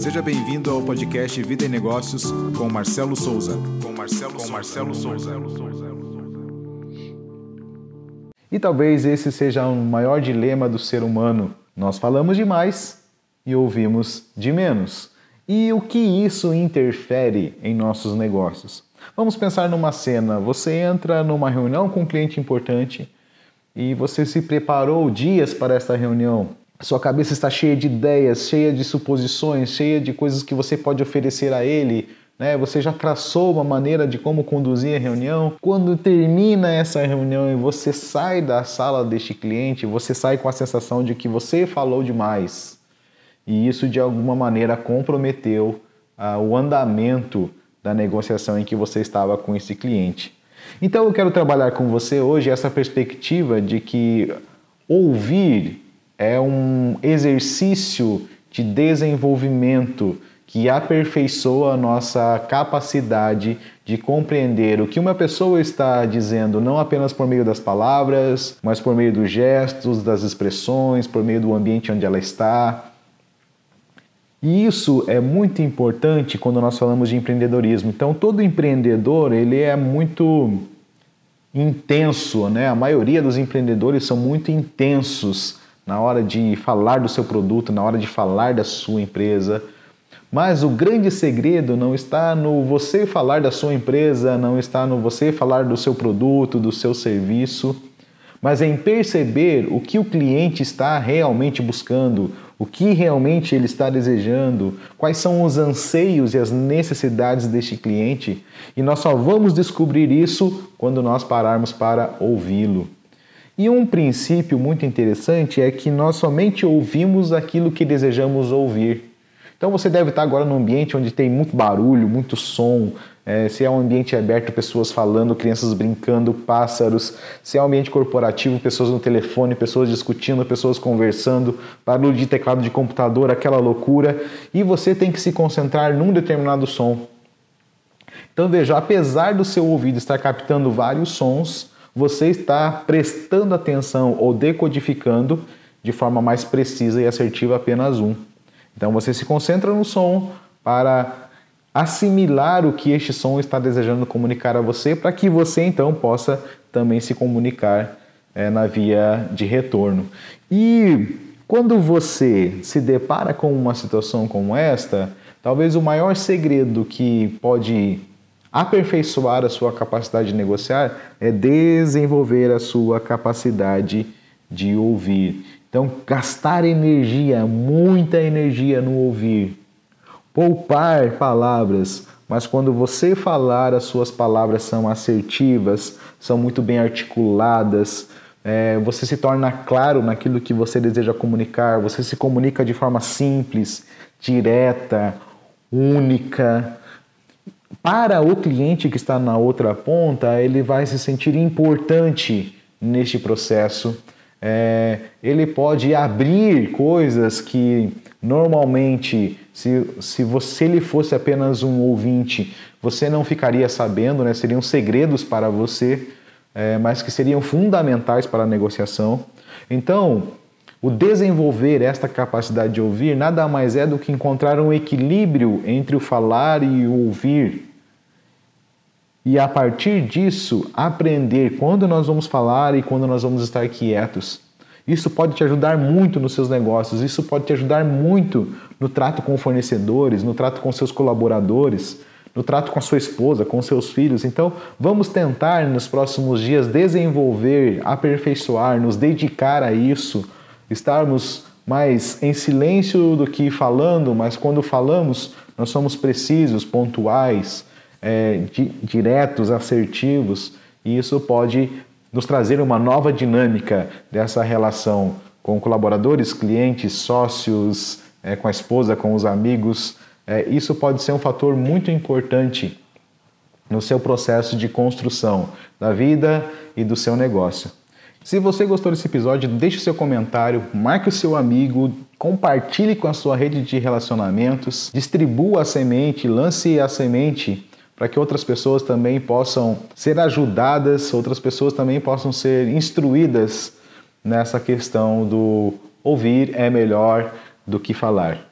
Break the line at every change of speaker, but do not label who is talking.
Seja bem-vindo ao podcast Vida e Negócios com Marcelo Souza. Com Marcelo, com Marcelo Souza.
E talvez esse seja o maior dilema do ser humano. Nós falamos demais e ouvimos de menos. E o que isso interfere em nossos negócios? Vamos pensar numa cena. Você entra numa reunião com um cliente importante e você se preparou dias para essa reunião. Sua cabeça está cheia de ideias, cheia de suposições, cheia de coisas que você pode oferecer a ele. Né? Você já traçou uma maneira de como conduzir a reunião. Quando termina essa reunião e você sai da sala deste cliente, você sai com a sensação de que você falou demais e isso de alguma maneira comprometeu ah, o andamento da negociação em que você estava com esse cliente. Então eu quero trabalhar com você hoje essa perspectiva de que ouvir é um exercício de desenvolvimento que aperfeiçoa a nossa capacidade de compreender o que uma pessoa está dizendo, não apenas por meio das palavras, mas por meio dos gestos, das expressões, por meio do ambiente onde ela está. E isso é muito importante quando nós falamos de empreendedorismo. Então, todo empreendedor, ele é muito intenso, né? A maioria dos empreendedores são muito intensos na hora de falar do seu produto, na hora de falar da sua empresa. Mas o grande segredo não está no você falar da sua empresa, não está no você falar do seu produto, do seu serviço, mas em perceber o que o cliente está realmente buscando, o que realmente ele está desejando, quais são os anseios e as necessidades deste cliente, e nós só vamos descobrir isso quando nós pararmos para ouvi-lo. E um princípio muito interessante é que nós somente ouvimos aquilo que desejamos ouvir. Então você deve estar agora num ambiente onde tem muito barulho, muito som, é, se é um ambiente aberto, pessoas falando, crianças brincando, pássaros, se é um ambiente corporativo, pessoas no telefone, pessoas discutindo, pessoas conversando, barulho de teclado de computador, aquela loucura, e você tem que se concentrar num determinado som. Então veja, apesar do seu ouvido estar captando vários sons, você está prestando atenção ou decodificando de forma mais precisa e assertiva apenas um. Então você se concentra no som para assimilar o que este som está desejando comunicar a você, para que você então possa também se comunicar é, na via de retorno. E quando você se depara com uma situação como esta, talvez o maior segredo que pode aperfeiçoar a sua capacidade de negociar é desenvolver a sua capacidade de ouvir. Então, gastar energia, muita energia no ouvir. Poupar palavras, mas quando você falar, as suas palavras são assertivas, são muito bem articuladas, é, você se torna claro naquilo que você deseja comunicar, você se comunica de forma simples, direta, única. Para o cliente que está na outra ponta, ele vai se sentir importante neste processo é, ele pode abrir coisas que normalmente, se, se você ele fosse apenas um ouvinte, você não ficaria sabendo, né? seriam segredos para você, é, mas que seriam fundamentais para a negociação. Então, o desenvolver esta capacidade de ouvir nada mais é do que encontrar um equilíbrio entre o falar e o ouvir e a partir disso aprender quando nós vamos falar e quando nós vamos estar quietos. Isso pode te ajudar muito nos seus negócios, isso pode te ajudar muito no trato com fornecedores, no trato com seus colaboradores, no trato com a sua esposa, com seus filhos. Então, vamos tentar nos próximos dias desenvolver, aperfeiçoar, nos dedicar a isso, estarmos mais em silêncio do que falando, mas quando falamos, nós somos precisos, pontuais, é, di diretos, assertivos, e isso pode nos trazer uma nova dinâmica dessa relação com colaboradores, clientes, sócios, é, com a esposa, com os amigos. É, isso pode ser um fator muito importante no seu processo de construção da vida e do seu negócio. Se você gostou desse episódio, deixe seu comentário, marque o seu amigo, compartilhe com a sua rede de relacionamentos, distribua a semente, lance a semente para que outras pessoas também possam ser ajudadas, outras pessoas também possam ser instruídas nessa questão do ouvir é melhor do que falar.